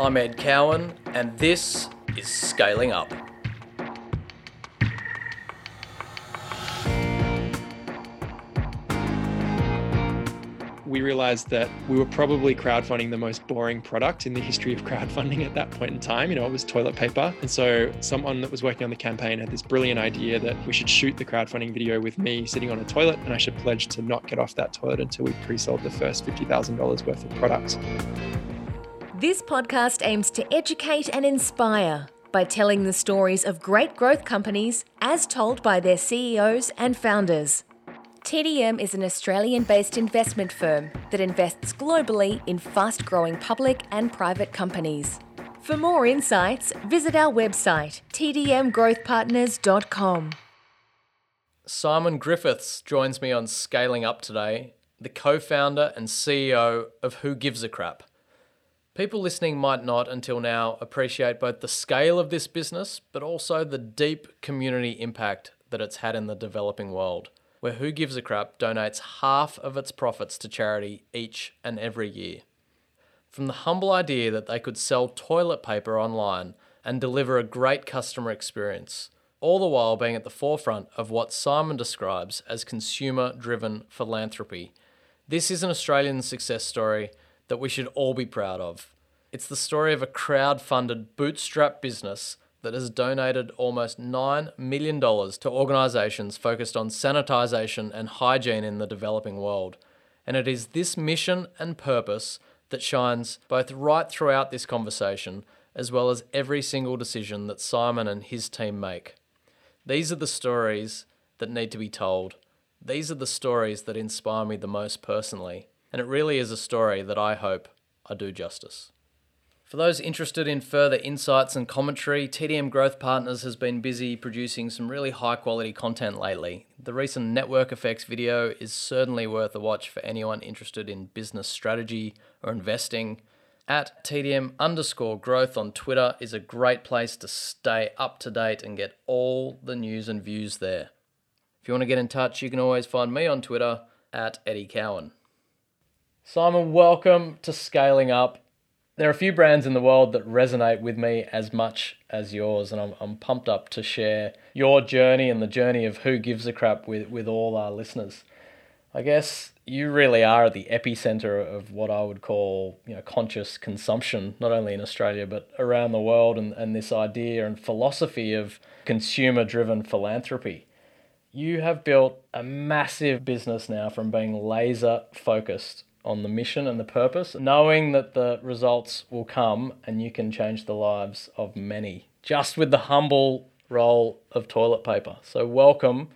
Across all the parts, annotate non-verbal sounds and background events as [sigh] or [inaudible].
I'm Ed Cowan, and this is Scaling Up. we realized that we were probably crowdfunding the most boring product in the history of crowdfunding at that point in time. You know, it was toilet paper. And so someone that was working on the campaign had this brilliant idea that we should shoot the crowdfunding video with me sitting on a toilet and I should pledge to not get off that toilet until we pre sold the first $50,000 worth of products. This podcast aims to educate and inspire by telling the stories of great growth companies as told by their CEOs and founders. TDM is an Australian based investment firm that invests globally in fast growing public and private companies. For more insights, visit our website, tdmgrowthpartners.com. Simon Griffiths joins me on Scaling Up today, the co founder and CEO of Who Gives a Crap. People listening might not until now appreciate both the scale of this business, but also the deep community impact that it's had in the developing world where Who Gives a Crap donates half of its profits to charity each and every year. From the humble idea that they could sell toilet paper online and deliver a great customer experience, all the while being at the forefront of what Simon describes as consumer driven philanthropy. This is an Australian success story that we should all be proud of. It's the story of a crowd funded bootstrap business that has donated almost $9 million to organisations focused on sanitisation and hygiene in the developing world. And it is this mission and purpose that shines both right throughout this conversation as well as every single decision that Simon and his team make. These are the stories that need to be told. These are the stories that inspire me the most personally. And it really is a story that I hope I do justice. For those interested in further insights and commentary, TDM Growth Partners has been busy producing some really high quality content lately. The recent network effects video is certainly worth a watch for anyone interested in business strategy or investing. At TDM underscore growth on Twitter is a great place to stay up to date and get all the news and views there. If you want to get in touch, you can always find me on Twitter at Eddie Cowan. Simon, welcome to Scaling Up there are a few brands in the world that resonate with me as much as yours, and I'm, I'm pumped up to share your journey and the journey of who gives a crap with, with all our listeners. I guess you really are at the epicenter of what I would call you know conscious consumption, not only in Australia but around the world, and, and this idea and philosophy of consumer driven philanthropy. You have built a massive business now from being laser focused on the mission and the purpose, knowing that the results will come and you can change the lives of many just with the humble roll of toilet paper. So, welcome.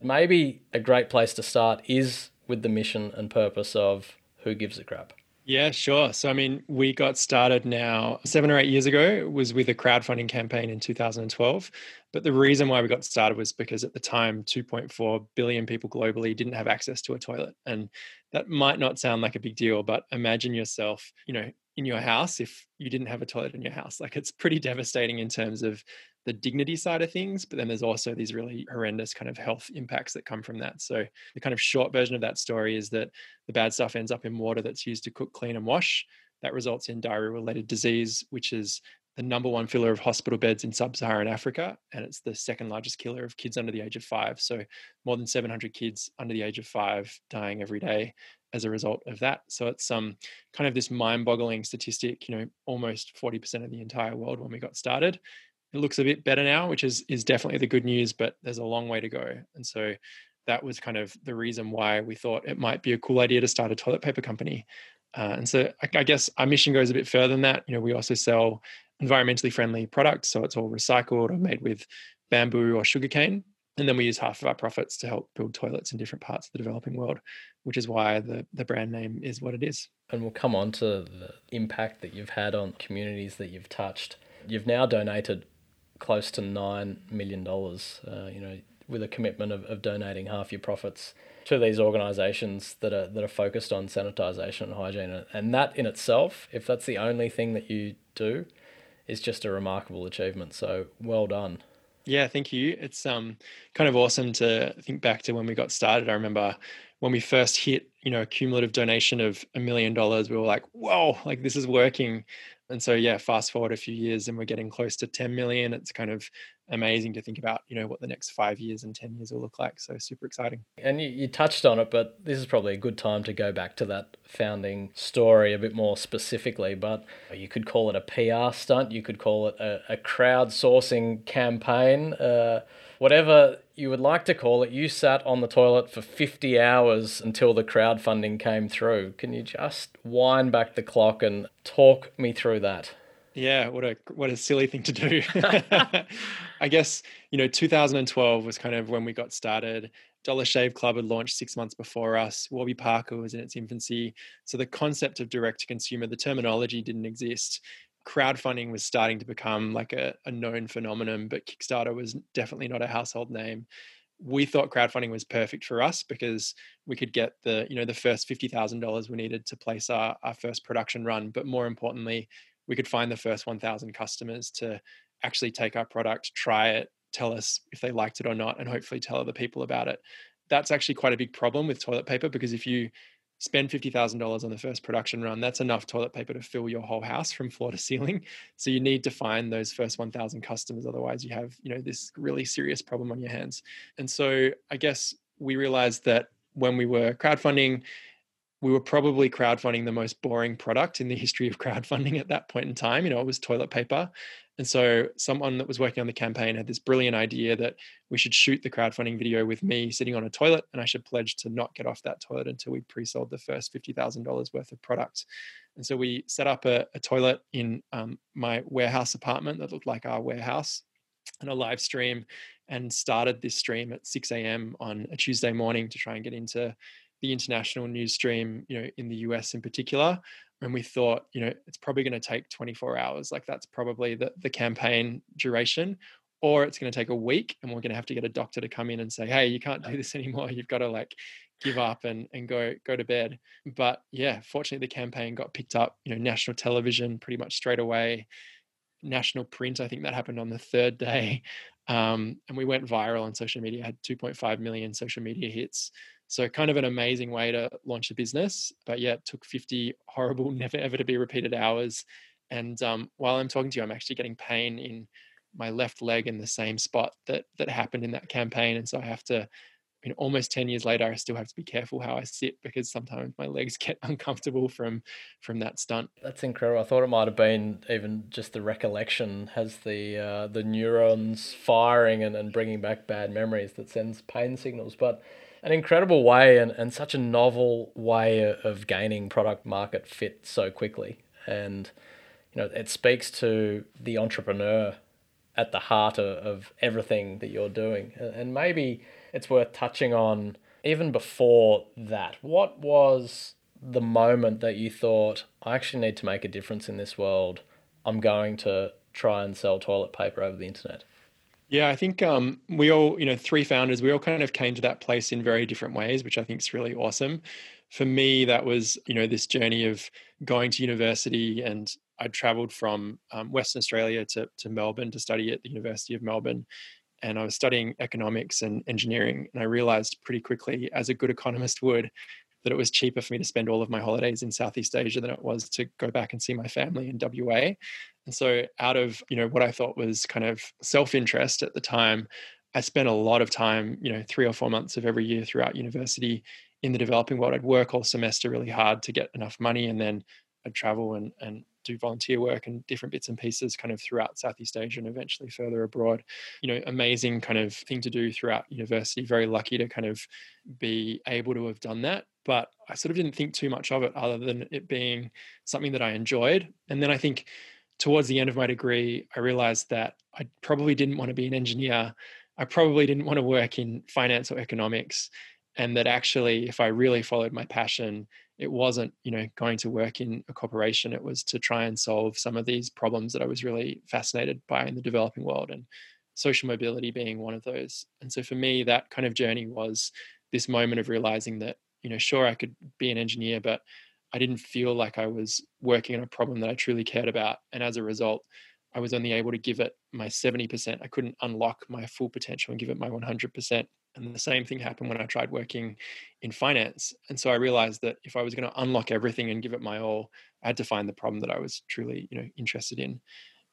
Maybe a great place to start is with the mission and purpose of Who Gives a Crap. Yeah, sure. So, I mean, we got started now seven or eight years ago. Was with a crowdfunding campaign in 2012. But the reason why we got started was because at the time, 2.4 billion people globally didn't have access to a toilet. And that might not sound like a big deal, but imagine yourself, you know, in your house if you didn't have a toilet in your house. Like it's pretty devastating in terms of the dignity side of things, but then there's also these really horrendous kind of health impacts that come from that. So the kind of short version of that story is that the bad stuff ends up in water that's used to cook, clean, and wash. That results in diarrhea related disease, which is the number one filler of hospital beds in sub-Saharan Africa, and it's the second largest killer of kids under the age of five. So more than 700 kids under the age of five dying every day as a result of that. So it's um kind of this mind-boggling statistic. You know, almost 40% of the entire world when we got started. It looks a bit better now, which is is definitely the good news, but there's a long way to go. And so that was kind of the reason why we thought it might be a cool idea to start a toilet paper company. Uh, and so I, I, guess our mission goes a bit further than that. You know, we also sell environmentally friendly products. So it's all recycled or made with bamboo or sugarcane. And then we use half of our profits to help build toilets in different parts of the developing world, which is why the, the brand name is what it is. And we'll come on to the impact that you've had on communities that you've touched. You've now donated close to $9 million, uh, you know, with a commitment of, of donating half your profits to these organisations that are that are focused on sanitisation and hygiene, and that in itself, if that's the only thing that you do, is just a remarkable achievement. So well done. Yeah, thank you. It's um kind of awesome to think back to when we got started. I remember when we first hit, you know, a cumulative donation of a million dollars, we were like, whoa, like this is working. And so, yeah, fast forward a few years and we're getting close to 10 million. It's kind of amazing to think about, you know, what the next five years and 10 years will look like. So, super exciting. And you, you touched on it, but this is probably a good time to go back to that founding story a bit more specifically. But you could call it a PR stunt, you could call it a, a crowdsourcing campaign. Uh, whatever you would like to call it, you sat on the toilet for 50 hours until the crowdfunding came through. Can you just wind back the clock and talk me through that? Yeah, what a what a silly thing to do. [laughs] [laughs] I guess, you know, 2012 was kind of when we got started. Dollar Shave Club had launched six months before us. Warby Parker was in its infancy. So the concept of direct to consumer, the terminology didn't exist crowdfunding was starting to become like a, a known phenomenon, but Kickstarter was definitely not a household name. We thought crowdfunding was perfect for us because we could get the, you know, the first fifty thousand dollars we needed to place our, our first production run. But more importantly, we could find the first one thousand customers to actually take our product, try it, tell us if they liked it or not, and hopefully tell other people about it. That's actually quite a big problem with toilet paper because if you spend $50,000 on the first production run, that's enough toilet paper to fill your whole house from floor to ceiling. So you need to find those first 1,000 customers. Otherwise, you have, you know, this really serious problem on your hands. And so I guess we realized that when we were crowdfunding, we were probably crowdfunding the most boring product in the history of crowdfunding at that point in time. You know, it was toilet paper. And so someone that was working on the campaign had this brilliant idea that we should shoot the crowdfunding video with me sitting on a toilet and I should pledge to not get off that toilet until we pre-sold the first $50,000 worth of product. And so we set up a, a toilet in um, my warehouse apartment that looked like our warehouse and a live stream and started this stream at 6 a.m. on a Tuesday morning to try and get into the international news stream, you know, in the US in particular and we thought you know it's probably going to take 24 hours like that's probably the, the campaign duration or it's going to take a week and we're going to have to get a doctor to come in and say hey you can't do this [laughs] anymore you've got to like give up and and go go to bed. But yeah fortunately the campaign got picked up you know national television pretty much straight away national print i think that happened on the third day um, and we went viral on social media had 2.5 million social media hits so kind of an amazing way to launch a business. But yeah, it took 50 [laughs] horrible, never ever to be repeated hours. And um, while I'm talking to you, I'm actually getting pain in my left leg in the same spot that that happened in that campaign. And so I have to, you know, almost 10 years later, I still have to be careful how I sit because sometimes my legs [laughs] get uncomfortable from from that stunt. That's incredible. I thought it might have been even just the recollection has the uh, the neurons firing and, and bringing back bad memories that sends pain signals. But an incredible way and, and such a novel way of gaining product market fit so quickly. And, you know, it speaks to the entrepreneur at the heart of, of everything that you're doing. And maybe it's worth touching on even before that. What was the moment that you thought, I actually need to make a difference in this world? I'm going to try and sell toilet paper over the internet? Yeah, I think um, we all, you know, three founders, we all kind of came to that place in very different ways, which I think is really awesome. For me, that was, you know, this journey of going to university and I traveled from um, Western Australia to, to Melbourne to study at the University of Melbourne. And I was studying economics and engineering. And I realized pretty quickly, as a good economist would, that it was cheaper for me to spend all of my holidays in Southeast Asia than it was to go back and see my family in WA. And so out of, you know, what I thought was kind of self-interest at the time, I spent a lot of time, you know, 3 or 4 months of every year throughout university in the developing world. I'd work all semester really hard to get enough money and then I'd travel and and do volunteer work and different bits and pieces kind of throughout Southeast Asia and eventually further abroad. You know, amazing kind of thing to do throughout university. Very lucky to kind of be able to have done that. But I sort of didn't think too much of it other than it being something that I enjoyed. And then I think towards the end of my degree, I realized that I probably didn't want to be an engineer. I probably didn't want to work in finance or economics. And that actually, if I really followed my passion, it wasn't you know going to work in a corporation it was to try and solve some of these problems that i was really fascinated by in the developing world and social mobility being one of those and so for me that kind of journey was this moment of realizing that you know sure i could be an engineer but i didn't feel like i was working on a problem that i truly cared about and as a result i was only able to give it my 70% i couldn't unlock my full potential and give it my 100% And the same thing happened when I tried working in finance. And so I realized that if I was going to unlock everything and give it my all, I had to find the problem that I was truly, you know, interested in.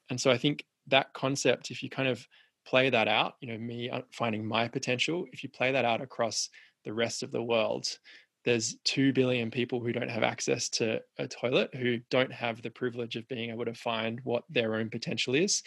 And so I think that concept, if you kind of play that out, you know, me uh, finding my potential, if you play that out across the rest of the world, there's 2 billion people who don't have access to a toilet, who don't have the privilege of being able to find what their own potential is.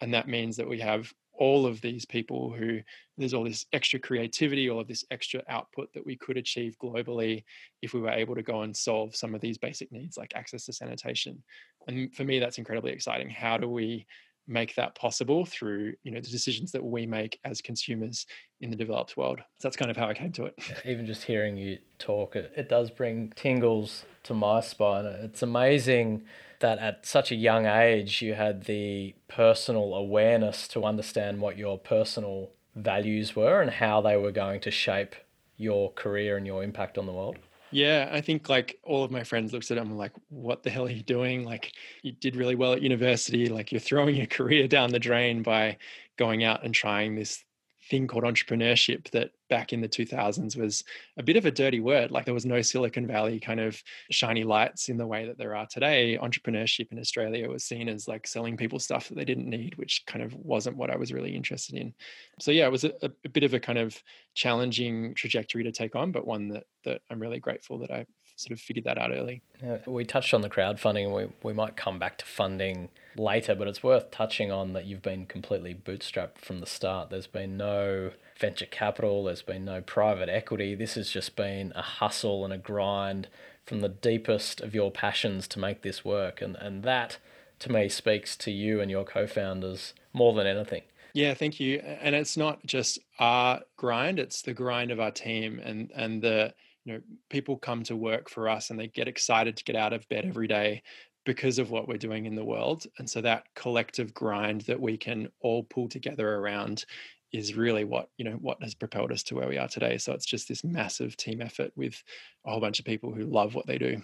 And that means that we have all of these people who there's all this extra creativity, all of this extra output that we could achieve globally if we were able to go and solve some of these basic needs like access to sanitation. And for me, that's incredibly exciting. How do we make that possible through you know the decisions that we make as consumers in the developed world. So that's kind of how i came to it. Even just hearing you talk it, it does bring tingles to my spine. It's amazing that at such a young age you had the personal awareness to understand what your personal values were and how they were going to shape your career and your impact on the world yeah, I think like all of my friends looked at him like, what the hell are you doing? Like you did really well at university, like you're throwing your [laughs] career down the drain by going out and trying this thing called entrepreneurship that back in the 2000s was a bit of a dirty word. Like there was no Silicon Valley kind of shiny lights in the way that there are today. Entrepreneurship in Australia was seen as like selling people stuff that they didn't need, which kind of wasn't what I was really interested in. So yeah, it was a, a bit of a kind of challenging trajectory to take on, but one that that I'm really grateful that I sort of figured that out early. Yeah, we touched on the crowdfunding we, we might come back to funding later, but it's worth touching on that you've been completely bootstrapped from the start. There's been no venture capital, there's been no private equity. This has just been a hustle and a grind from the deepest of your passions to make this work. And, and that, to me, speaks to you and your co founders more than anything. Yeah, thank you. And it's not just our grind, it's the grind of our team and, and the, you know, people come to work for us and they get excited to get out of bed every day because of what we're doing in the world. And so that collective grind that we can all pull together around is really what you know what has propelled us to where we are today. So it's just this massive team effort with a whole bunch of people who love what they do.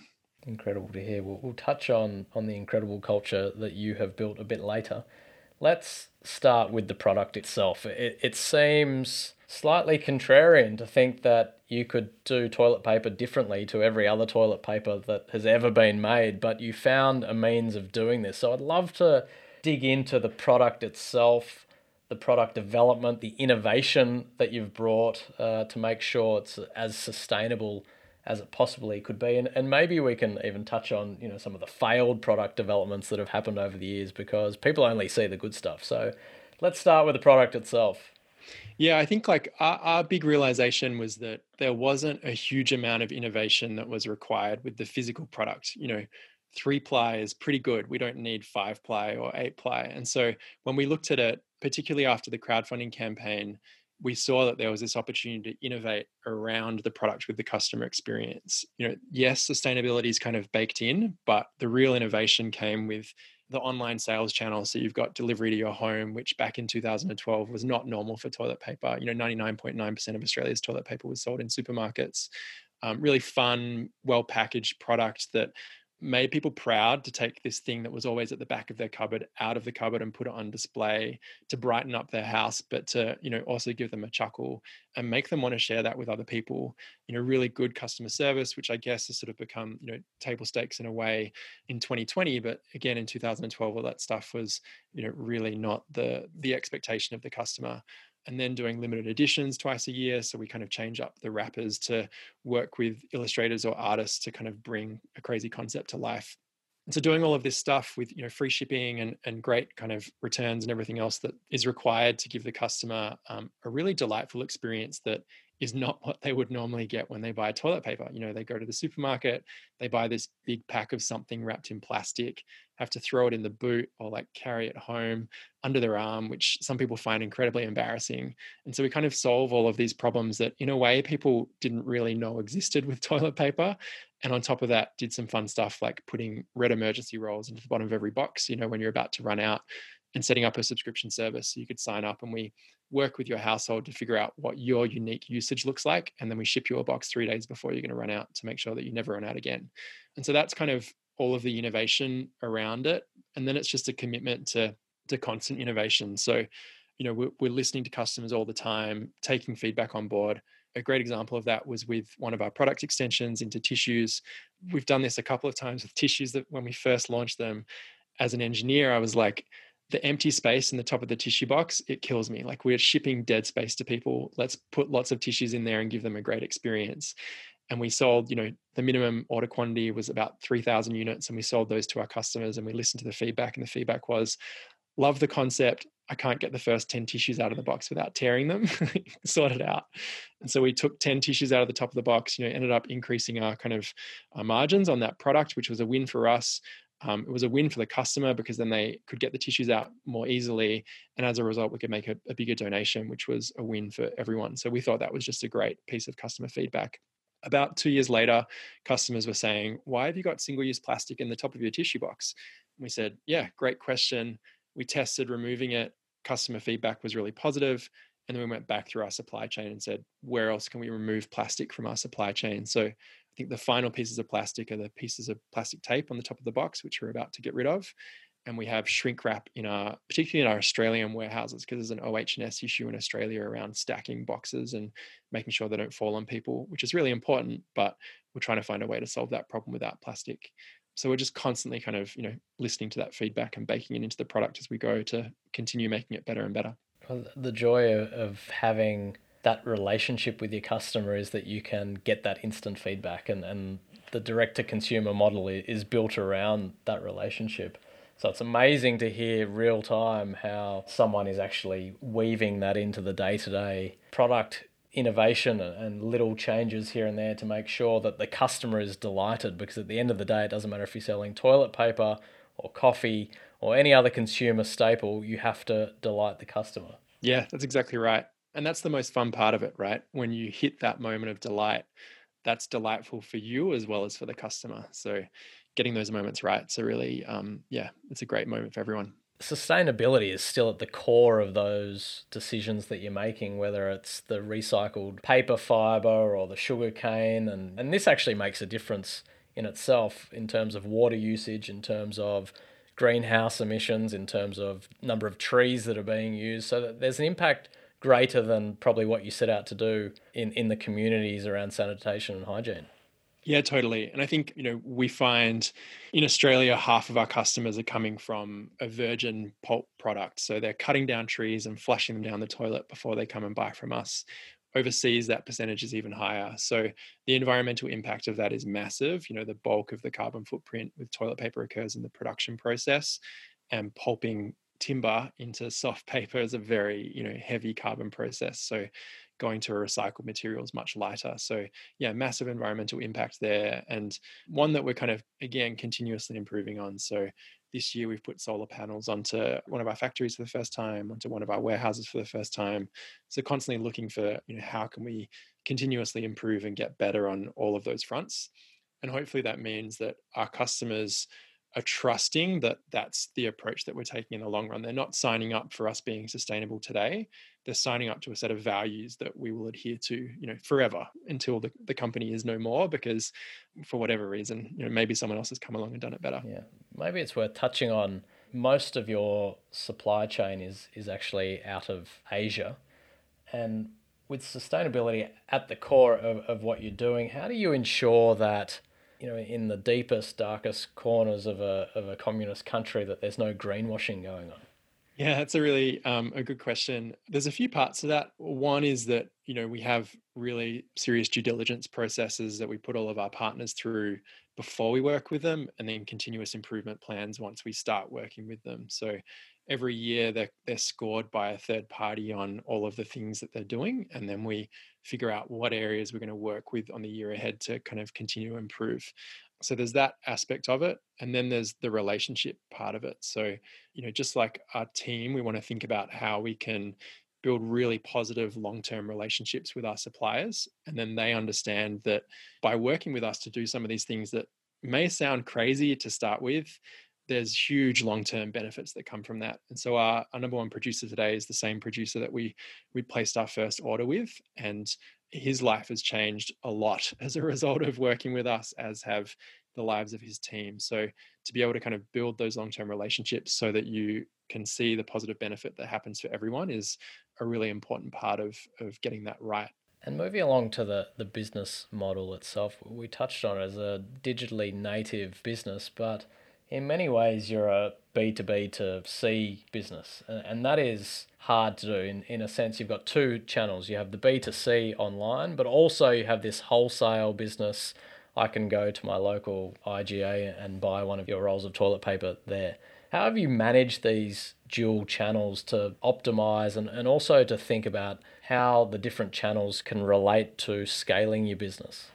Incredible to hear. We'll, we'll touch on on the incredible culture that you have built a bit later. Let's start with the product itself. It, it seems slightly contrarian to think that you could do toilet paper differently to every other toilet paper that has ever been made, but you found a means of doing this. So I'd love to dig into the product itself, the product development, the innovation that you've brought uh, to make sure it's as sustainable as it possibly could be. And, and maybe we can even touch on, you know, some of the failed product developments that have happened over the years because people only see the good stuff. So let's start with the product itself. Yeah, I think like our, our, big realization was that there wasn't a huge amount of innovation that was required with the physical product. You know, three ply is pretty good. We don't need five ply or eight ply. And so when we looked at it, particularly after the crowdfunding campaign, we saw that there was this opportunity to innovate around the product with the customer experience. You know, yes, sustainability is kind of baked in, but the real innovation came with the online sales channel. So you've got delivery to your home, which back in 2012 was not normal for toilet paper. You know, 99.9% of Australia's toilet paper was sold in supermarkets. Um, really fun, well packaged product that made people proud to take this thing that was always at the back of their cupboard out of the cupboard and put it on display to brighten up their house but to you know also give them a chuckle and make them want to share that with other people. You know really good customer service which i guess has sort of become you know table stakes in a way in 2020 but again in 2012 all that stuff was you know really not the the expectation of the customer and then doing limited editions twice a year. So we kind of change up the wrappers to work with illustrators or artists to kind of bring a crazy concept to life. And so doing all of this stuff with you know free shipping and, and great kind of returns and everything else that is required to give the customer um, a really delightful experience that is not what they would normally get when they buy toilet paper. You know, they go to the supermarket, they buy this big pack of something wrapped in plastic, have to throw it in the boot or like carry it home under their arm, which some people find incredibly embarrassing. And so we kind of solve all of these problems that, in a way, people didn't really know existed with [laughs] toilet paper. And on top of that, did some fun stuff like putting red emergency rolls into the bottom of every box, you know, when you're about to run out and setting up a subscription service so you could sign up and we work with your household to figure out what your unique usage looks like and then we ship you a box three days before you're going to run out to make sure that you never run out again. And so that's kind of all of the innovation around it and then it's just a commitment to to constant innovation. So you know we're, we're listening to customers all the time taking feedback on board. A great example of that was with one of our product extensions into tissues. We've done this a couple of times with tissues that when we first launched them as an engineer i was like the empty space in the top of the tissue box it kills me. Like we're shipping dead space to people. Let's put lots of tissues in there and give them a great experience. And we sold you know the minimum order quantity was about 3000 units and we sold those to our customers and we listened to the feedback and the feedback was love the concept. I can't get the first 10 tissues out of the box without tearing them. [laughs] Sort it out. And so we took 10 tissues out of the top of the box you know ended up increasing our kind of our margins on that product which was a win for us um, it was a win for the customer because then they could get the tissues out more easily and as a result we could make a, a bigger donation which was a win for everyone so we thought that was just a great piece of customer feedback about two years later, customers were saying, Why have you got single use plastic in the top of your tissue box? And we said, Yeah, great question. We tested removing it. Customer feedback was really positive. And then we went back through our supply chain and said, Where else can we remove plastic from our supply chain? So I think the final pieces of plastic are the pieces of plastic tape on the top of the box, which we're about to get rid of. And we have shrink wrap in our particularly in our australian warehouses because there's an oh&s issue in australia around stacking boxes and making sure they don't fall on people which is really important but we're trying to find a way to solve that problem without plastic. So we're just constantly kind of you know listening to that feedback and baking it into the product as we go to continue making it better and better the joy of having that relationship with your customer is that you can get that instant feedback and, and the direct to consumer model is built around that relationship. So it's amazing to hear real time how someone is actually weaving that into the day to day product innovation and little changes here and there to make sure that the customer is delighted because at the end of the day it doesn't matter if you're selling toilet paper or coffee or any other consumer staple you have to delight the customer yeah that's exactly right and that's the most fun part of it right when you hit that moment of delight that's delightful for you as well as for the customer so getting those moments right. So really, um, yeah, it's a great moment for everyone. Sustainability is still at the core of those decisions that you're making, whether it's the recycled paper fiber or the sugar cane. And, and this actually makes a difference in itself in terms of water usage, in terms of greenhouse emissions, in terms of number of trees that are being used. So that there's an impact greater than probably what you set out to do in, in the communities around sanitation and hygiene. Yeah, totally. And I think, you know, we find in Australia, half of our customers are coming from a virgin pulp product. So they're cutting down trees and flushing them down the toilet before they come and buy from us. Overseas, that percentage is even higher. So the environmental impact of that is massive. You know, the bulk of the carbon footprint with toilet paper occurs in the production process and pulping timber into [laughs] soft paper is a very you know heavy carbon process so going to a recycled material is much lighter. So yeah, massive environmental impact there, and one that we're kind of again continuously improving on. So this year we've put solar panels onto one of our factories for the first time, onto one of our warehouses for the first time. So constantly looking for you know how can we continuously improve and get better on all of those fronts, and hopefully that means that our customers are trusting that that's the approach that we're taking in the long run. They're not signing up for us being sustainable today. They're signing up to a set of values that we will adhere to, you know, forever until the, the company is no more because for whatever reason, you know, maybe someone else has come along and done it better. Yeah. Maybe it's worth touching on most of your supply chain is is actually out of Asia. And with sustainability at the core of, of what you're doing, how do you ensure that you know, in the deepest, darkest corners of a of a communist country that there's no greenwashing going on? Yeah, that's a really um, a good question. There's a few parts to that. One is that you know we have really serious due diligence processes that we put all of our partners through before we work with them, and then continuous improvement plans once we start working with them. So every year they're, they're scored by a third party on all of the things that they're doing and then we figure out what areas we're going to work with on the year ahead to kind of continue to improve so there's that aspect of it and then there's the relationship part of it so you know just like our team we want to think about how we can build really positive long-term relationships with our suppliers and then they understand that by working with us to do some of these things that may sound crazy to start with there's huge long-term benefits that come from that. And so our, our number one producer today is the same producer that we we placed our first order with, and his life has changed a lot [laughs] as a result of working with us, as have the lives of his team. So to be able to kind of build those long-term relationships so that you can see the positive benefit that happens for everyone is a really important part of of getting that right. And moving along to the, the business model itself, we touched on it as a digitally native business, but in many ways you're a B2B to C business. And that is hard to do. In, in a sense, you've got two channels. You have the B2C online, but also you have this wholesale business. I can go to my local IGA and buy one of your rolls of toilet paper there. How have you managed these dual channels to optimize and, and also to think about how the different channels can relate to scaling your business?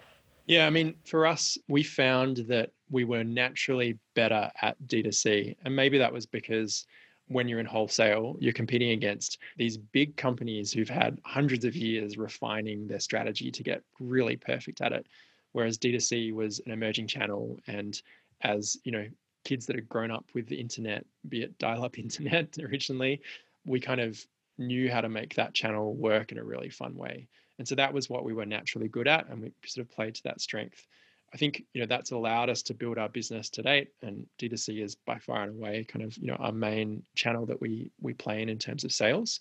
Yeah, I mean, for us, we found that we were naturally better at D2C. And maybe that was because when you're in wholesale, you're competing against these big companies who've had hundreds of years refining their strategy to get really perfect at it. Whereas D2C was an emerging channel. And as, you know, kids that had grown up with the internet, be it dial up [laughs] internet originally, we kind of knew how to make that channel work in a really fun way. And so that was what we were naturally good at, and we sort of played to that strength. I think you know that's allowed us to build our business to date, and D2C is by far and away kind of you know our main channel that we we play in in terms of sales.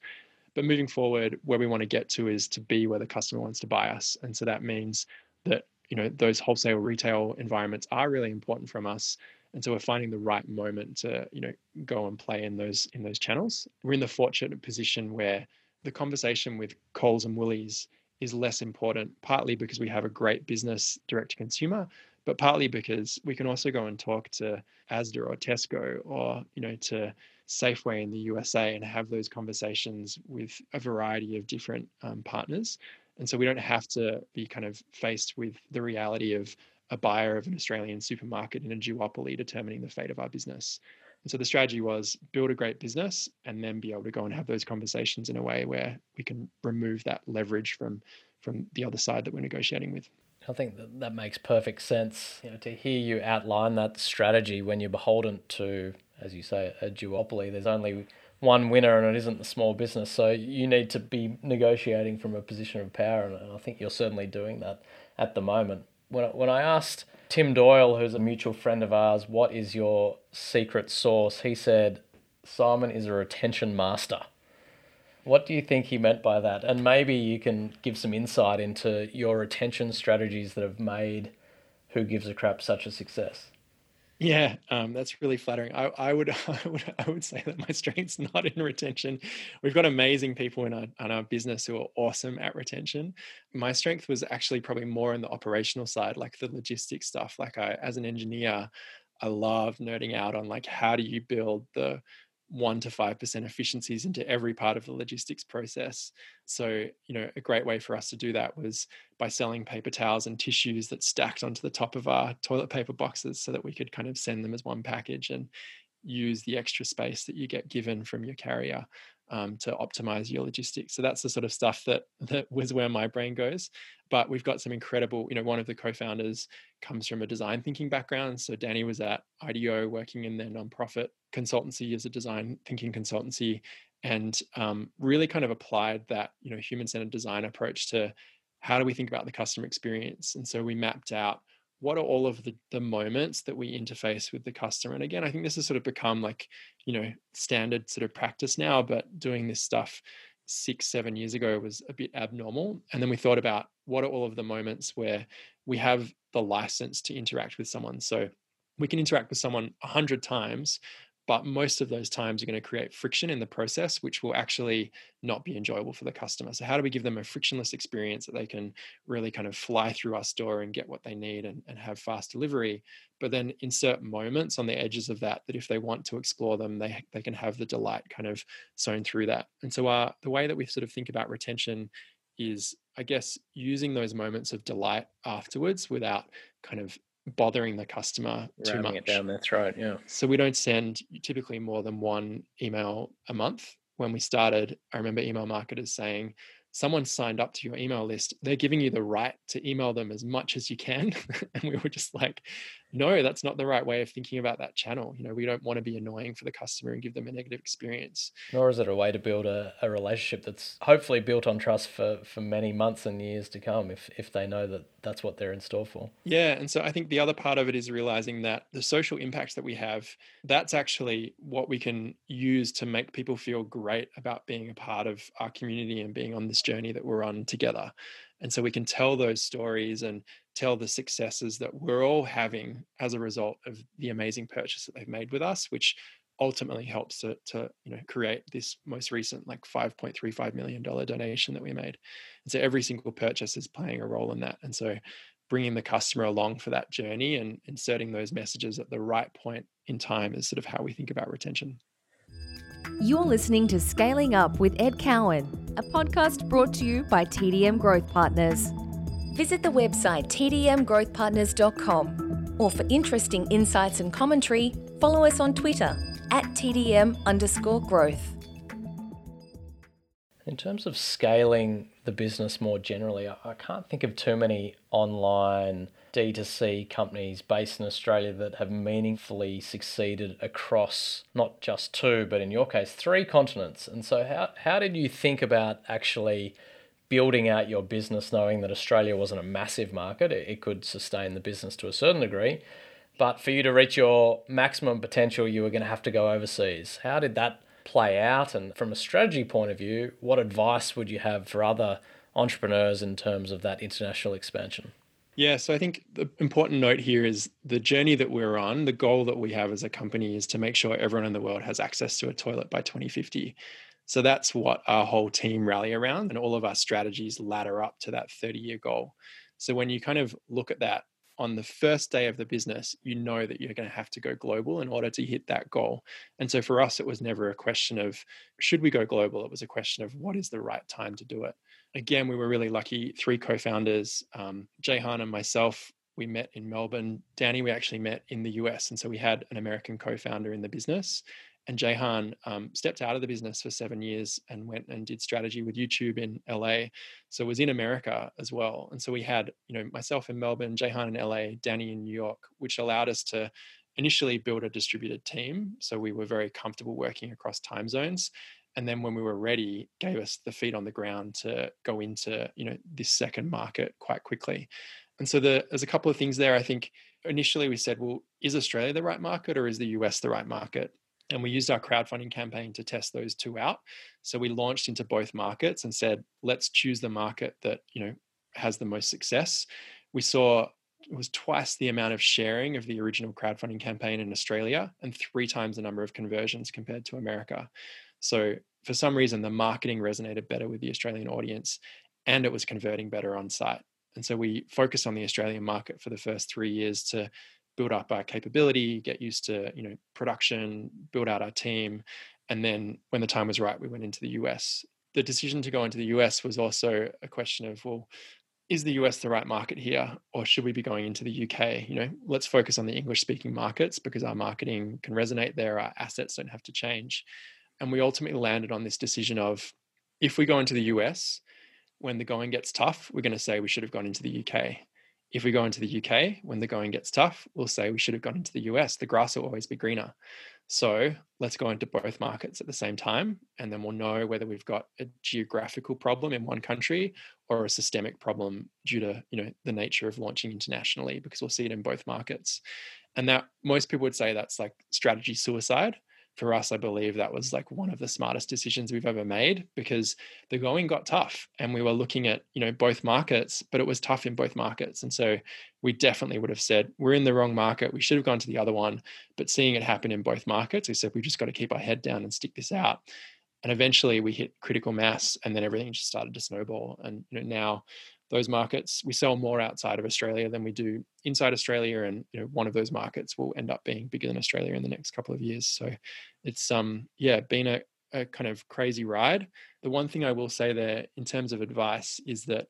But moving forward, where we want to get to is to be where the customer wants to buy us, and so that means that you know those wholesale retail environments are really important from us and so we're finding the right moment to you know go and play in those in those channels we're in the fortunate position where the conversation with coles and woolies is less important partly because we have a great business direct to consumer but partly because we can also go and talk to asda or tesco or you know to safeway in the usa and have those conversations with a variety of different um, partners and so we don't have to be kind of faced with the reality of a buyer of an Australian supermarket in a duopoly determining the fate of our business. And so the strategy was build a great business and then be able to go and have those conversations in a way where we can remove that leverage from from the other side that we're negotiating with. I think that, that makes perfect sense. You know, to hear you outline that strategy when you're beholden to, as you say, a duopoly, there's only one winner and it isn't the small business. So you need to be negotiating from a position of power, and I think you're certainly doing that at the moment when when I asked Tim Doyle, who's a mutual friend of ours, what is your secret sauce? He said Simon is a retention master. What do you think he meant by that? And maybe you can give some insight into your retention strategies that have made Who Gives a Crap such a success. Yeah, um, that's really flattering. I, I, would, [laughs] I would, I would say that my strength's [laughs] not in retention. We've got amazing people in our, in our business who are awesome at retention. My strength was actually probably more in the operational side, like the logistics stuff. Like I, as an engineer, I love nerding out on like how do you build the one to five percent efficiencies into every part of the logistics process. So, you know, a great way for us to do that was by selling paper towels and tissues that stacked onto the top of our toilet paper boxes so that we could kind of send them as one package and use the extra space that you get given from your carrier um, to optimize your logistics. So that's the sort of stuff that [laughs] that was where my brain goes. But we've got some incredible, you know, one of the co-founders comes from a design thinking background. So Danny was at IDEO working in their nonprofit consultancy as a design thinking consultancy, and um, really kind of applied that, you know, human-centered design approach to how do we think about the customer experience. And so we mapped out what are all of the, the moments that we interface with the customer? And again i think this has sort of become like you know standard sort of practice now but doing this stuff six seven years ago was a bit abnormal. And then we thought about what are all of the moments where we have the license to interact with someone. So we can interact with someone a hundred times but most of those times are going to create friction in the process which will actually not be enjoyable for the customer. So how do we give them a frictionless experience that they can really kind of fly through our store and get what they need and, and have fast delivery? But then insert moments on the edges of that that if they want to explore them they, they can have the delight kind of sewn through that. And so our, the way that we sort of think about retention is i guess using those moments of delight afterwards without kind of bothering the customer too Ramming much. it down their throat. Yeah. So we don't send typically more than one email a month. When we started, I remember email marketers saying someone signed up to your email list, they're giving you the right to email them as much as you can. [laughs] and we were just like, no, that's not the right way of thinking about that channel. You know, we don't want to be annoying for the customer and give them a negative experience. Nor is it a way to build a, a relationship that's hopefully built on trust for, for many months and years to come if, if they know that that's what they're in store for. Yeah. And so I think the other part of it is realizing that the social impacts that we have, that's actually what we can use to make people feel great about being a part of our community and being on this journey that we're on together. And so we can tell those stories and tell the successes that we're all having as a result of the amazing purchase that they've made with us, which ultimately helps to, to you know create this most recent like 5.35 million dollar donation that we made. And so every single purchase is playing a role in that. And so bringing the customer along for that journey and inserting those messages at the right point in time is sort of how we think about retention you're listening to Scaling Up with Ed Cowan, a podcast brought to you by TDM Growth Partners. Visit the website tdmgrowthpartners.com or for interesting insights and commentary, follow us on Twitter at TDM underscore growth. In terms of scaling the business more generally, I can't think of too many online D2C companies based in Australia that have meaningfully succeeded across not just two, but in your case, three continents. And so, how, how did you think about actually building out your business knowing that Australia wasn't a massive market? It, it could sustain the business to a certain degree. But for you to reach your maximum potential, you were going to have to go overseas. How did that play out? And from a strategy point of view, what advice would you have for other entrepreneurs in terms of that international expansion? Yeah, so I think the important note here is the journey that we're on, the goal that we have as a company is to make sure everyone in the world has access to a toilet by 2050. So that's what our whole team rally around, and all of our strategies ladder up to that 30 year goal. So when you kind of look at that on the first day of the business, you know that you're going to have to go global in order to hit that goal. And so for us, it was never a question of should we go global? It was a question of what is the right time to do it again, we were really lucky. Three co-founders, um, and myself, we met in Melbourne. Danny, we actually met in the US, and so we had an American co-founder in the business. And Jehan um, stepped out of the business for seven years and went and did strategy with YouTube in LA. So was in America as well. And so we had, you know, myself in Melbourne, Jehan in LA, Danny in New York, which allowed us to initially build a distributed team. So we were very comfortable working across time zones and then when we were ready gave us the feet on the ground to go into you know this second market quite quickly. And so the, there's a couple of things there i think. Initially we said well is australia the right market or is the us the right market? And we used our crowdfunding campaign to test those two out. So we launched into both markets and said let's choose the market that you know has the most success. We saw it was twice the amount of sharing of the original crowdfunding campaign in Australia and three times the number of conversions compared to America. So for some reason, the marketing resonated better with the Australian audience and it was converting better on site. And so we focused on the Australian market for the first three years to build up our capability, get used to, you know, production, build out our team. And then when the time was right, we went into the US. The decision to go into the US was also a question of, well, is the US the right market here, or should we be going into the UK? You know, let's focus on the English speaking markets because our marketing can resonate there, our assets don't have to change. And we ultimately landed on this decision of if we go into the US, when the going gets tough, we're going to say we should have gone into the UK. If we go into the UK, when the going gets tough, we'll say we should have gone into the US. The grass will always be greener. So let's go into both markets at the same time, and then we'll know whether we've got a geographical problem in one country or a systemic problem due to you know the nature of launching internationally, because we'll see it in both markets. And that most people would say that's like strategy suicide for us, I believe that was like one of the smartest decisions we've ever made because the going got tough and we were looking at, you know, both markets, but it was tough in both markets. And so we definitely would have said, we're in the wrong market. We should have gone to the other one. But seeing it happen in both markets, we said, we've just got to keep our head down and stick this out. And eventually we hit critical mass and then everything just started to snowball. And you know, now those markets. We sell more outside of Australia than we do inside Australia, and you know one of those markets will end up being bigger than Australia in the next couple of years. So it's um yeah been a, a kind of crazy ride. The one thing I will say there in terms of advice is that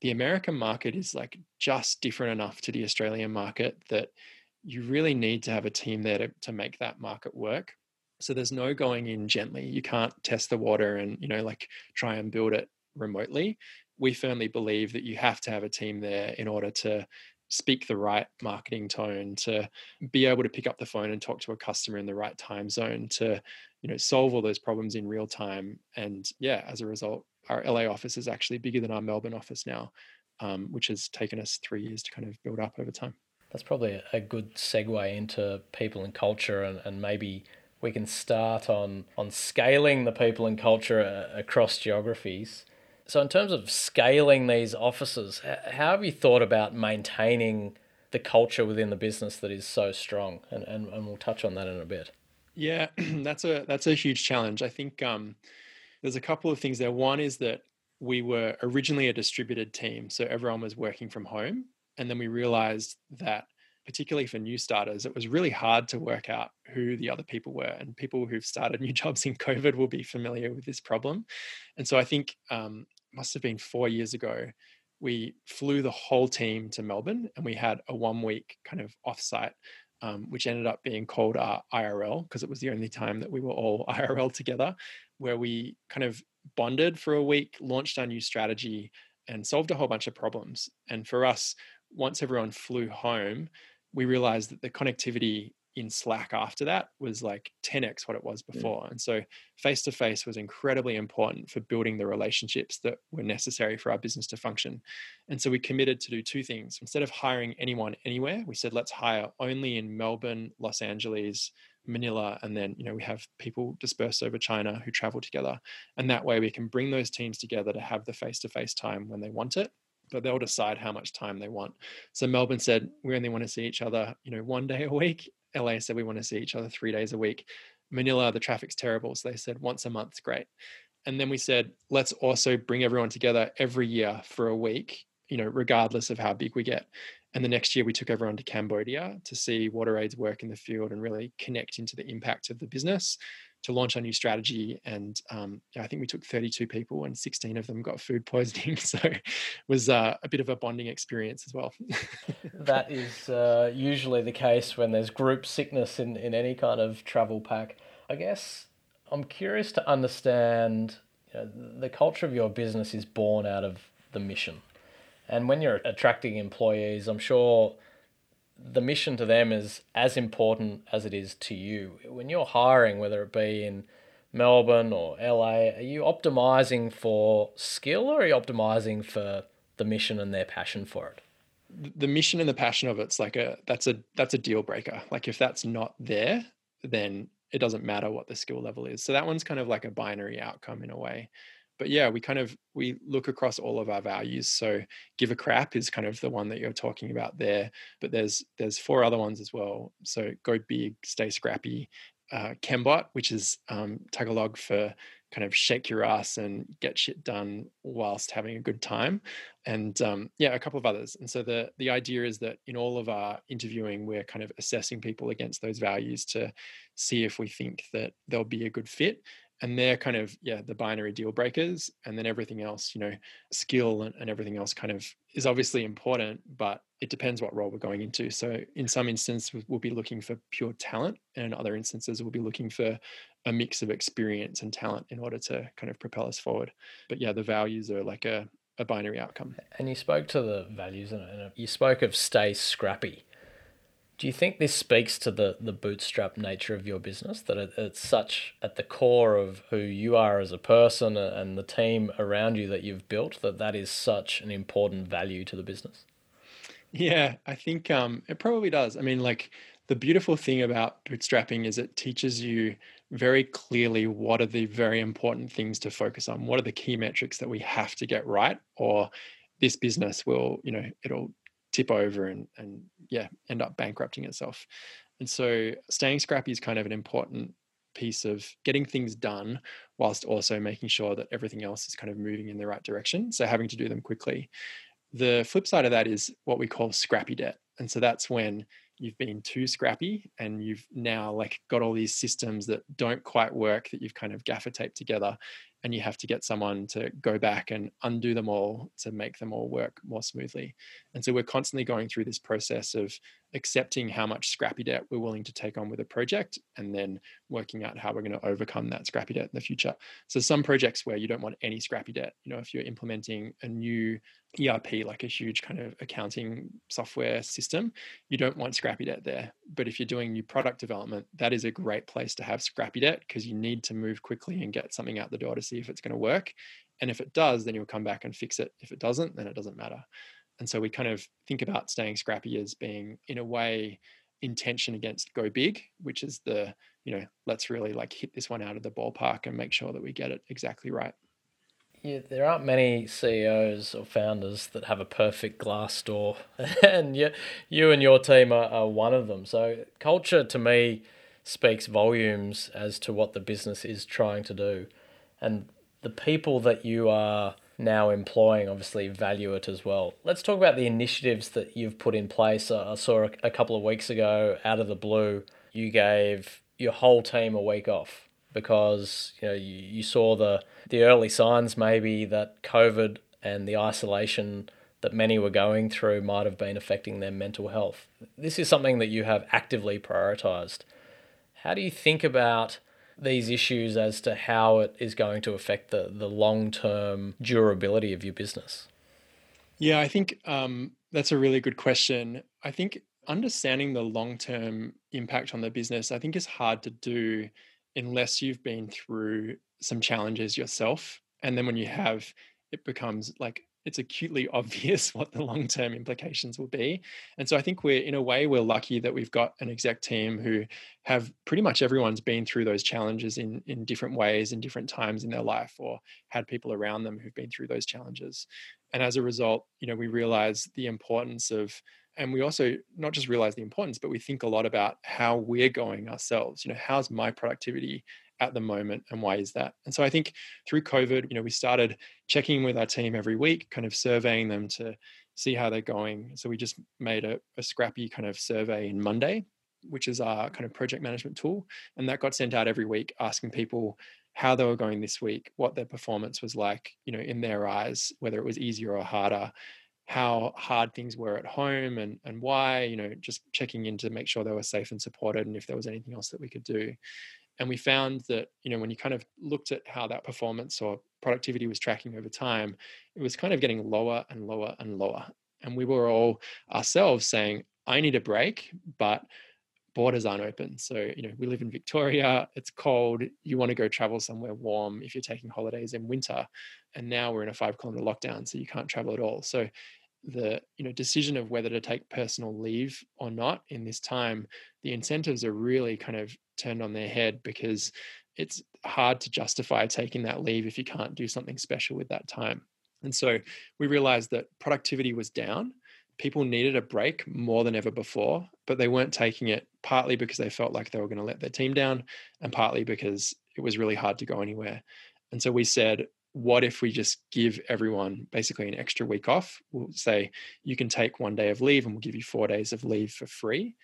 the American market is like just different enough to the Australian market that you really need to have a team there to, to make that market work. So there's no going in gently. You can't test the water and you know like try and build it remotely. We firmly believe that you have to have a team there in order to speak the right marketing tone to be able to pick up the phone and talk to a customer in the right time zone to you know solve all those problems in real time. And yeah as a result our la office is actually bigger than our melbourne office now um, which has taken us three years to kind of build up over time. That's probably a good segue into people and culture and, and maybe we can start on on scaling the people and culture uh, across geographies so, in terms of scaling these offices, how have you thought about maintaining the culture within the business that is so strong? And, and, and we'll touch on that in a bit. Yeah, [clears throat] that's a that's a huge challenge. I think um, there's a couple of things there. One is that we were originally a distributed team, so everyone was working from home, and then we realized that particularly for new starters, it was really hard to work out who the other people were. And people who've started [laughs] new jobs in COVID will be familiar with this problem. And so I think um, must have been four years ago, we flew the whole team to Melbourne and we had a one week kind of offsite, um, which ended up being called our IRL because it was the only time that we were all [laughs] IRL together, where we kind of bonded for a week, launched our new strategy, and solved a whole bunch of problems. And for us, once everyone flew home, we realized that the connectivity in Slack after that was like 10x what it was before. And so face to face was incredibly important for building the relationships that were necessary for our business to function. And so we committed to do two things. Instead of hiring anyone anywhere, we said let's hire only in Melbourne, Los Angeles, Manila, and then you know we have people dispersed over China who travel together. And that way we can bring those teams together to have the face to face time when they want it but they'll decide how much time they want. So Melbourne said we only want to see each other, you know, one day a week. LA said we want to see each other three days a week. Manila, the traffic's terrible, so they said once a month's great. And then we said let's also bring everyone together every year for a week, you know, regardless of how big we get. And the next year we took everyone to Cambodia to see WaterAid's work in the field and really connect into the impact of the business to launch our new strategy. And um, yeah, I think we took 32 people and 16 of them got food [laughs] poisoning. So it was uh, a bit of a bonding experience as well. [laughs] that is uh, usually the case when there's group sickness in, in any kind of travel pack. I guess I'm curious to understand you know, the culture of your business is born out of the mission. And when you're attracting employees, I'm sure the mission to them is as important as it is to you. When you're hiring, whether it be in Melbourne or LA, are you optimizing for skill or are you optimizing for the mission and their passion for it? The mission and the passion of it's like a that's a that's a deal breaker. Like if that's not there, then it doesn't matter what the skill level is. So that one's kind of like a binary outcome in a way but yeah we kind of we look across all of our values so give a crap is kind of the one that you're talking about there but there's there's four other ones as well so go big stay scrappy uh, Kembot, which is um, Tagalog for kind of shake your ass and get shit done whilst having a good time, and um, yeah, a couple of others. And so the the idea is that in all of our interviewing, we're kind of assessing people against those values to see if we think that they'll be a good fit and they're kind of yeah the binary deal breakers and then everything else you know skill and, and, everything else kind of is obviously important but it depends what role we're going into. So in some instances we'll be looking for pure talent and in other instances we'll be looking for a mix of experience and talent in order to kind of propel us forward. But yeah the values are like a, a binary outcome. And you spoke to the values and you spoke of stay scrappy do you think this speaks to the, the bootstrap nature of your business, that it, it's such at the core of who you are as a person and the team around you that you've built, that that is such an important value to the business? Yeah, I think um, it probably does. I mean, like the beautiful thing about bootstrapping is it teaches you very clearly what are the very important things to focus on. What are the key metrics that we have to get right, or this business will, you know, it'll tip over and and yeah end up bankrupting itself. And so staying scrappy is kind of an important piece of getting things done whilst also making sure that everything else is kind of moving in the right direction so having to do them quickly. The flip side of that is what we call scrappy debt. And so that's when you've been too scrappy and you've now like got all these systems that don't quite work that you've kind of gaffer taped together and you have to get someone to go back and undo them all to make them all work more smoothly. And so we're constantly going through this process of accepting how much scrappy debt we're willing to take on with a project and then working out how we're going to overcome that scrappy debt in the future. So some projects where you don't want any scrappy debt, you know, if you're implementing a new ERP, like a huge kind of accounting software system, you don't want scrappy debt there. But if you're doing new product development, that is a great place to have scrappy debt because you need to move quickly and get something out the door to see if it's going to work. And if it does, then you'll come back and fix it. If it doesn't, then it doesn't matter. And so we kind of think about staying scrappy as being, in a way, intention against go big, which is the, you know, let's really like hit this one out of the ballpark and make sure that we get it exactly right. Yeah, there aren't many CEOs or founders that have a perfect Glassdoor, [laughs] and you, you and your team are, are one of them. So culture to me speaks volumes as to what the business is trying to do, and the people that you are now employing obviously value it as well. Let's talk about the initiatives that you've put in place. I saw a couple of weeks ago, out of the blue, you gave your whole team a week off because you know you, you saw the the early signs maybe that COVID and the isolation that many were going through might have been affecting their mental health. This is something that you have actively prioritized. How do you think about these issues as to how it is going to affect the, the long term durability of your business? Yeah, I think um, that's a really good question. I think understanding the long term impact on the business, I think, is hard to do unless you've been through some challenges yourself. And then when you have, it becomes like it's acutely [laughs] obvious what the long term implications will be. And so I think we're, in a way, we're lucky that we've got an exec team who have pretty much everyone's been through those challenges in, in different ways, in different times in their life, or had people around them who've been through those challenges. And as a result, you know, we realize the importance of and we also not just realize the importance but we think a lot about how we're going ourselves you know how's my productivity at the moment and why is that? And so i think through covid you know we started checking with our team every week kind of surveying them to see how they're going. So we just made a, a scrappy kind of survey in monday which is our kind of project management tool. And that got sent out every week asking people how they were going this week what their performance was like you know in their eyes whether it was easier or harder how hard things were at home and and why you know just checking in to make sure they were safe and supported and if there was anything else that we could do and we found that, you know, when you kind of looked at how that performance or productivity was tracking over time, it was kind of getting lower and lower and lower. And we were all ourselves saying, I need a break, but borders aren't open. So, you know, we live in Victoria, it's cold, you want to go travel somewhere warm if you're taking holidays in winter. And now we're in a five kilometer lockdown, so you can't travel at all. So the you know decision of whether to take personal leave or not in this time the incentives are really kind of turned on their head because it's hard to justify taking that leave if you can't do something special with that time. And so we realized that productivity was down. People needed a break more than ever before but they weren't taking it partly because they felt like they were going to let their team down and partly because it was really hard to go anywhere. And so we said what if we just give everyone basically an extra week off? We'll say you can take one day of leave and we'll give you four days of leave for free.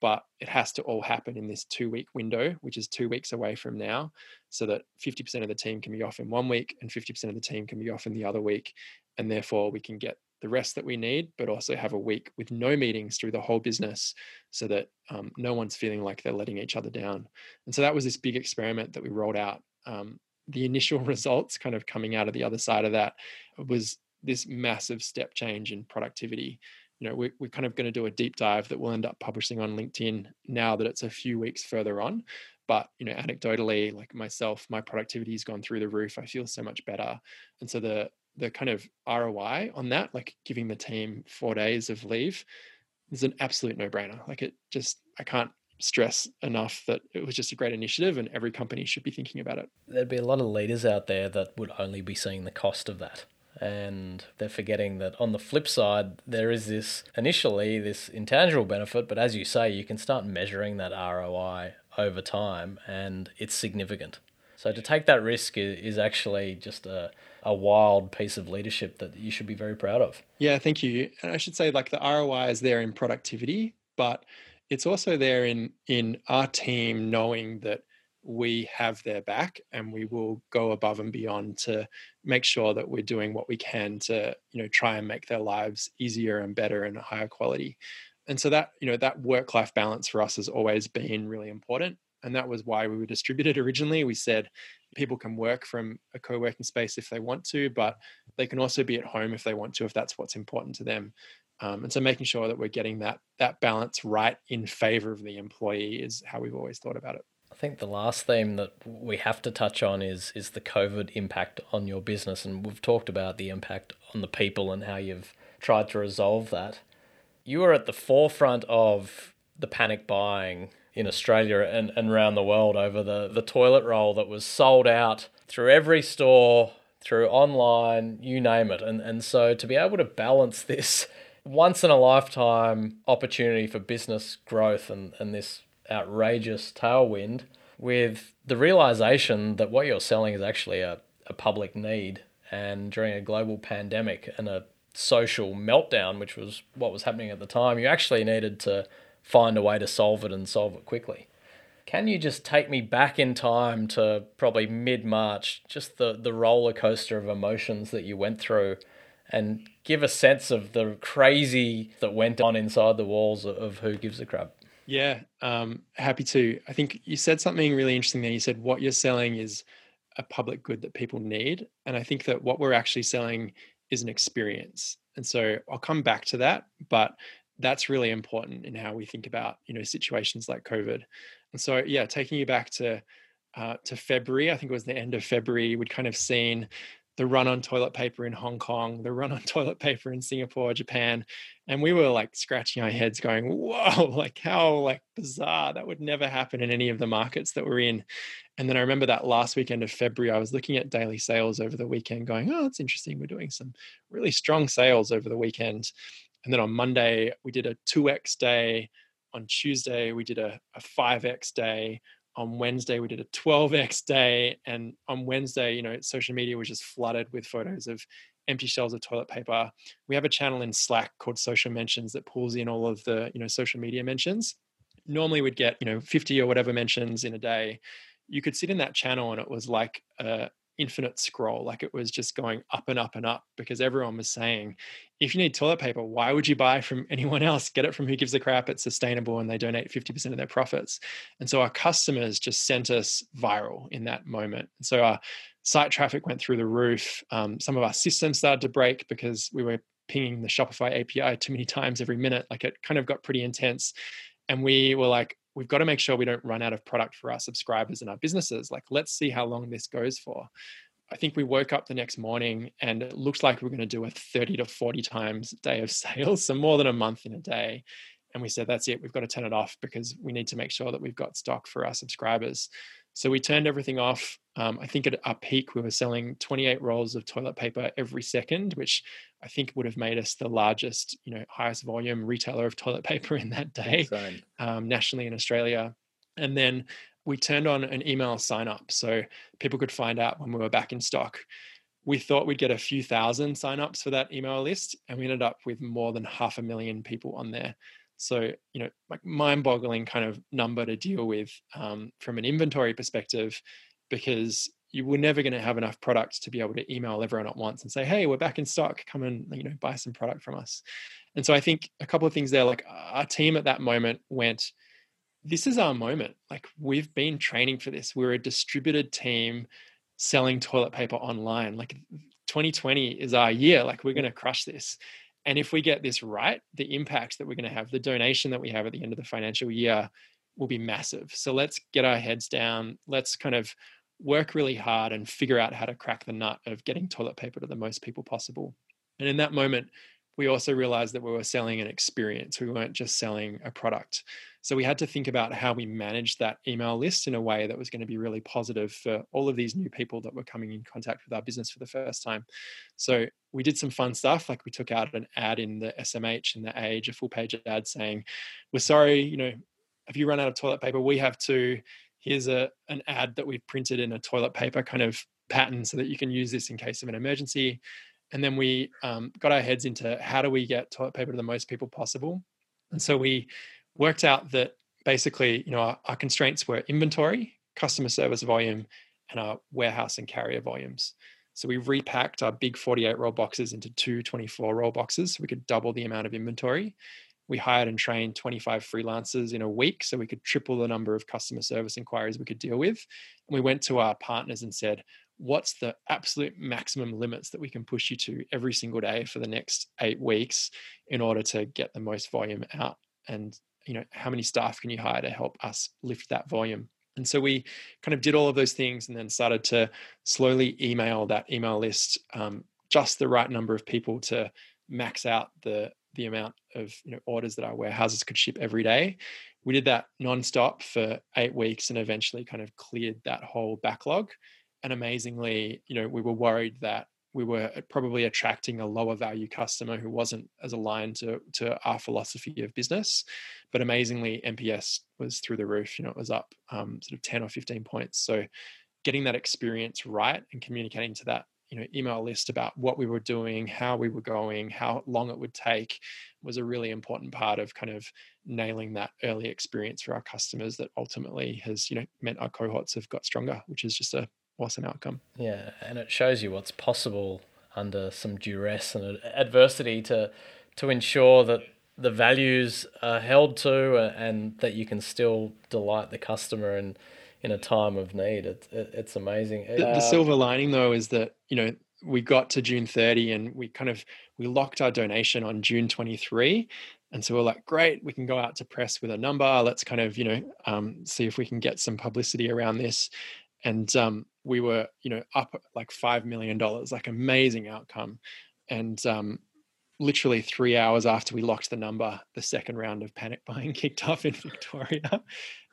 But it has to all happen in this two week window, which is two weeks away from now, so that 50% of the team can be off in one week and 50% of the team can be off in the other week. And therefore, we can get the rest that we need, but also have a week with no meetings through the whole business so that um, no one's feeling like they're letting each other down. And so that was this big experiment that we rolled out um, the initial [laughs] results kind of coming out of the other side of that was this massive step change in productivity. You know we're, we're kind of going to do a deep dive that we'll end up publishing on linkedin now that it's a few weeks further on. But you know anecdotally like myself my productivity has gone through the roof. I feel so much better. And so the the kind of roi on that like giving the team four days of leave is an absolute no-brainer. Like it just i can't stress enough that it was just a great initiative and every company should be thinking about it. There'd be a lot of leaders out there that would only be seeing the cost of that. And they're forgetting that on the flip side, there is this initially this intangible benefit, but as you say, you can start measuring that ROI over time and it's significant. So to take that risk is, actually just a, a wild piece of leadership that you should be very proud of. Yeah, thank you. And I should say, like the ROI is there in productivity, but it's also there in in our team knowing that we have their back and we will go above and beyond to make sure that we're doing what we can to you know try and make their lives easier and better and higher quality. And so that you know that work life balance for us has always been really important and that was why we were distributed [laughs] originally. We said people can work from a co-working space if they want to but they can also be at home if they want to if that's what's important to them um, and so making sure that we're getting that that balance right in favor of the employee is how we've always thought about it I think the last theme that we have to touch on is is the COVID impact on your business, and we've talked about the impact on the people and how you've tried to resolve that. You were at the forefront of the panic buying in Australia and, and around the world over the, the toilet roll that was sold out through every store, through online, you name it. And and so to be able to balance [laughs] this once in a lifetime opportunity for business growth and, and this outrageous tailwind with the realization that what you're selling is actually a, a public need. And during a global pandemic and a social meltdown, which was what was happening at the time, you actually needed to find a way to solve it and solve it quickly. Can you just take me back in time to probably mid March, just the, the roller coaster of emotions that you went through, and give a sense of the crazy that went on inside the walls of Who Gives a Crap? Yeah, um, happy to. I think you said something really interesting there. You said what you're selling is a public good that people need. And I think that what we're actually selling is an experience. And so I'll come back to that, but that's really important in how we think about, you know, situations like COVID. And so, yeah, taking you back to uh, to February, I think it was the end of February, we'd kind of seen the run on toilet paper in Hong Kong, the run on [laughs] toilet paper in Singapore, Japan. And we were like scratching our heads going, whoa, [laughs] like how like bizarre. That would never happen in any of the markets that we're in. And then I remember that last weekend of February, I was looking at daily sales over the weekend, going, oh, it's interesting. We're doing some really strong sales over the weekend. And then on Monday, we did a 2x day. On Tuesday, we did a, a 5x day on Wednesday we did a 12x day and on Wednesday you know social media was just flooded with photos of empty shelves of toilet paper. We have a channel in Slack called social mentions that pulls in all of the you know social media mentions. Normally we'd get you know 50 or whatever mentions in a day. You could sit in that channel and it was like a, infinite scroll like it was just going up and up and up because everyone was saying if you need toilet paper why would you buy from [laughs] anyone else? Get it from who gives a crap it's sustainable and they donate 50% of their profits. And so our customers just sent us viral in that moment. So our site traffic went through the roof. Um, some of our systems started to break because we were pinging the shopify api too many [laughs] times every minute. Like it kind of got pretty intense. And we were like we've got to make sure we don't run out of product for our subscribers and our businesses. Like, let's see how long this goes for. I think we woke up the next morning and it looks like we're going to do a 30 to 40 times day of [laughs] sales, so more than a month in a day. And we said, that's it, we've got to turn it off because we need to make sure that we've got stock for our subscribers. So we turned everything off. Um, I think at our peak, we were selling 28 rolls of toilet paper every second, which I think would have made us the largest, you know, highest volume retailer of toilet [laughs] paper in that day, um, nationally in Australia. And then we turned on an email sign up so people could find out when we were back in stock. We thought we'd get a few thousand sign ups for that email list, and we ended up with more than half a million people on there. So, you know, like mind boggling kind of number to deal with um, from an inventory perspective, because you were never going to have enough product to be able to email everyone at once and say, hey, we're back in stock. Come and, you know, buy some product from us. And so I think a couple of things there, like our team at that moment went, this is our moment. Like we've been training for this. We're a distributed team selling toilet paper online. Like 2020 is our year. Like we're going to crush this. And if we get this right, the impact that we're going to have, the donation that we have at the end of the financial year will be massive. So let's get our heads down. Let's kind of work really hard and figure out how to crack the nut of getting toilet paper to the most people possible. And in that moment, we also realized that we were selling an experience. We weren't just selling a product. So we had to think about how we managed that email list in a way that was going to be really positive for all of these new people that were coming in contact with our business for the first time. So we did some fun stuff, like we took out an ad in the SMH and the Age, a full page ad saying, "We're sorry, you know, have you run out of toilet paper? We have to." Here's a an ad that we've printed in a toilet paper kind of pattern so that you can use this in case of an emergency." And then we um, got our heads into how do we get toilet paper to the most people possible. And so we worked out that basically, you know, our, our constraints were inventory customer service volume, and our warehouse and carrier volumes. So we repacked our big 48 roll boxes into two 24 roll boxes so we could double the amount of inventory. We hired and trained 25 freelancers in a week so we could triple the number of customer service inquiries we could deal with. And we went to our partners and said, what's the absolute maximum limits that we can push you to every single day for the next eight weeks in order to get the most volume out and you know how many staff can you hire to help us lift that volume and so we kind of did all of those things and then started to slowly email that email list um, just the right number of people to max out the the amount of you know orders that our warehouses could ship every day. We did that nonstop for eight weeks and eventually kind of cleared that whole backlog. And amazingly, you know, we were worried that we were probably attracting a lower value customer who wasn't as aligned to, to our philosophy of business. But amazingly, NPS was through the roof. You know, it was up um, sort of 10 or 15 points. So getting that experience right and communicating to that you know email list about what we were doing how we were going how long it would take was a really important part of kind of nailing that early experience for our customers that ultimately has you know meant our cohorts have got stronger which is just a awesome outcome yeah and it shows you what's possible under some duress and adversity to to ensure that the values are held to and that you can still delight the customer and in a time of need. It, it, it's amazing. The, the, silver lining though is that you know we got to June 30 and we kind of we locked our donation on June 23. And so we're like, great, we can go out to press with a number. Let's kind of, you know, um, see if we can get some publicity around this. And um, we were, you know, up like $5 million, like amazing outcome. And um, literally three hours after we locked the number, the second round of panic buying [laughs] kicked off in Victoria.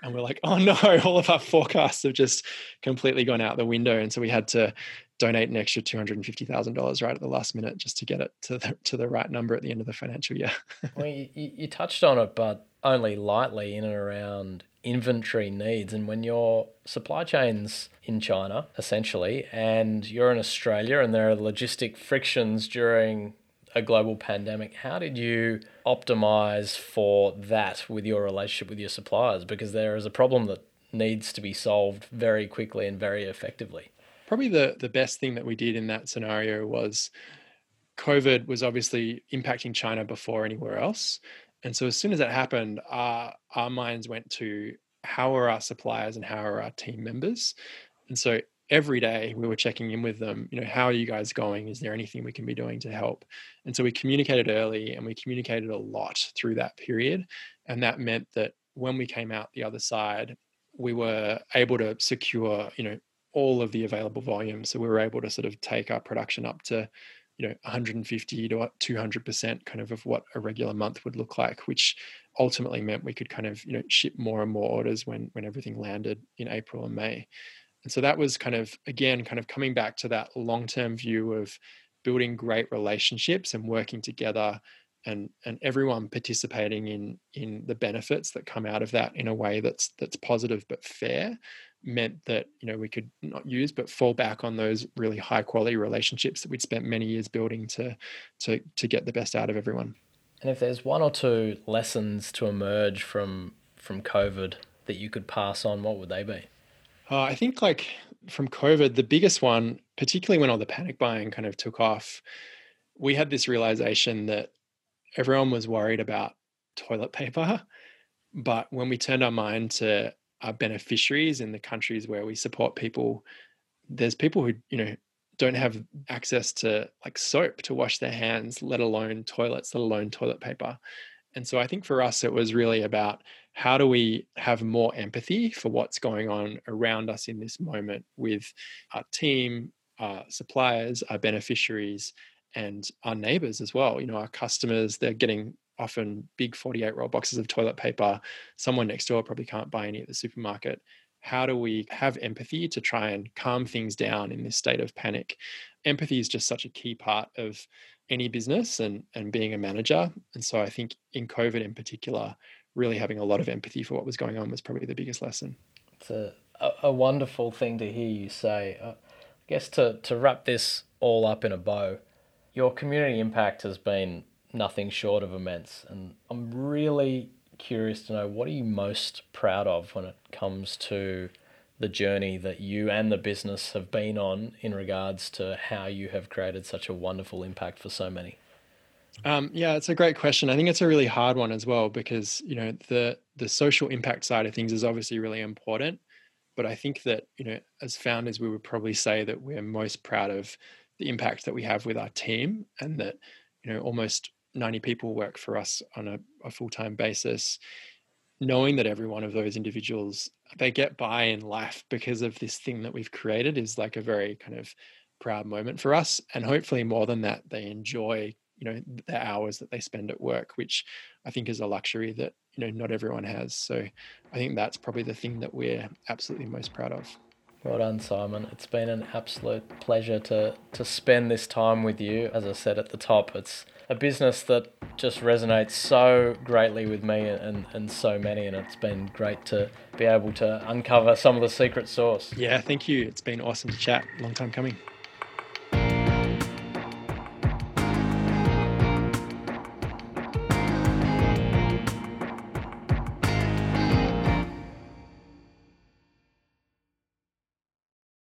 And we're like, oh no, [laughs] all of our forecasts have just completely gone out the window. And so we had to donate an extra $250,000 right at the last minute just to get it to the, to the right number at the end of the financial year. [laughs] well, you, you touched on it, but only lightly in and around inventory needs. And when your supply chain's in China, essentially, and you're in Australia and there are logistic frictions during a global pandemic, how did you optimize for that with your relationship with your suppliers? Because there is a problem that needs to be solved very quickly and very effectively. Probably the, the best thing that we did in that scenario was COVID was obviously impacting China before anywhere else. And so as soon as that happened, our, our minds went to how are our suppliers and how are our team members? And so every day we were checking in with them you know how are you guys going? Is there anything we can be doing to help? And so we communicated early and we communicated a lot through that period. And that meant that when we came out the other side we were able to secure you know all of the available volume. So we were able to sort of take our production up to you know 150 to 200% kind of of what a regular month would look like which ultimately meant we could kind of you know ship more and more orders when when everything landed in april and may. And so that was kind of, again, kind of coming back to that long term view of building great relationships and working together and and everyone participating in in the benefits that come out of that in a way that's that's positive but fair meant that you know we could not use but fall back on those really high quality relationships that we'd spent many years building to to to get the best out of everyone. And if there's one or two lessons to emerge from from covid that you could pass on what would they be? Uh, I think like from COVID, the biggest one, particularly when all the panic buying kind of took off, we had this realization that everyone was worried about toilet paper. But when we turned our mind to our beneficiaries in the countries where we support people, there's people who, you know, don't have access to like soap to wash their hands, let alone toilets, let alone toilet paper. And so I think for us, it was really about how do we have more empathy for what's going on around us in this moment with our team, our suppliers, our beneficiaries, and our neighbors as well. You know, our customers, they're getting often big 48 roll boxes of toilet paper. Someone next door probably can't buy any at the supermarket. How do we have empathy to try and calm things down in this state of panic? Empathy is just such a key part of any business and and being a manager. And so I think in COVID in particular, really having a lot of empathy for what was going on was probably the biggest lesson. It's a, a, wonderful thing to hear you say. Uh, I guess to, to wrap this all up in a bow, your community impact has been nothing short of immense. And I'm really curious to know what are you most proud of when it comes to the journey that you and the business have been on in regards to how you have created such a wonderful impact for so many? Um, yeah, it's a great question. I think it's a really hard one as well because you know the the social impact side of things is obviously really important, but I think that you know as founders we would probably say that we're most proud of the impact that we have with our team and that you know almost 90 people work for us on a, a full-time basis knowing that every one of those individuals they get by in life because of this thing that we've created is like a very kind of proud moment for us. And hopefully more than that they enjoy you know the hours that they spend at work which i think is a luxury that you know not everyone has. So i think that's probably the thing that we're absolutely most proud of well done simon. It's been an absolute pleasure to to spend this time with you. As i said at the top it's a business that just resonates so greatly with me and, and so many and it's been great to be able to uncover some of the secret sauce. Yeah thank you. It's been awesome to chat. Long time coming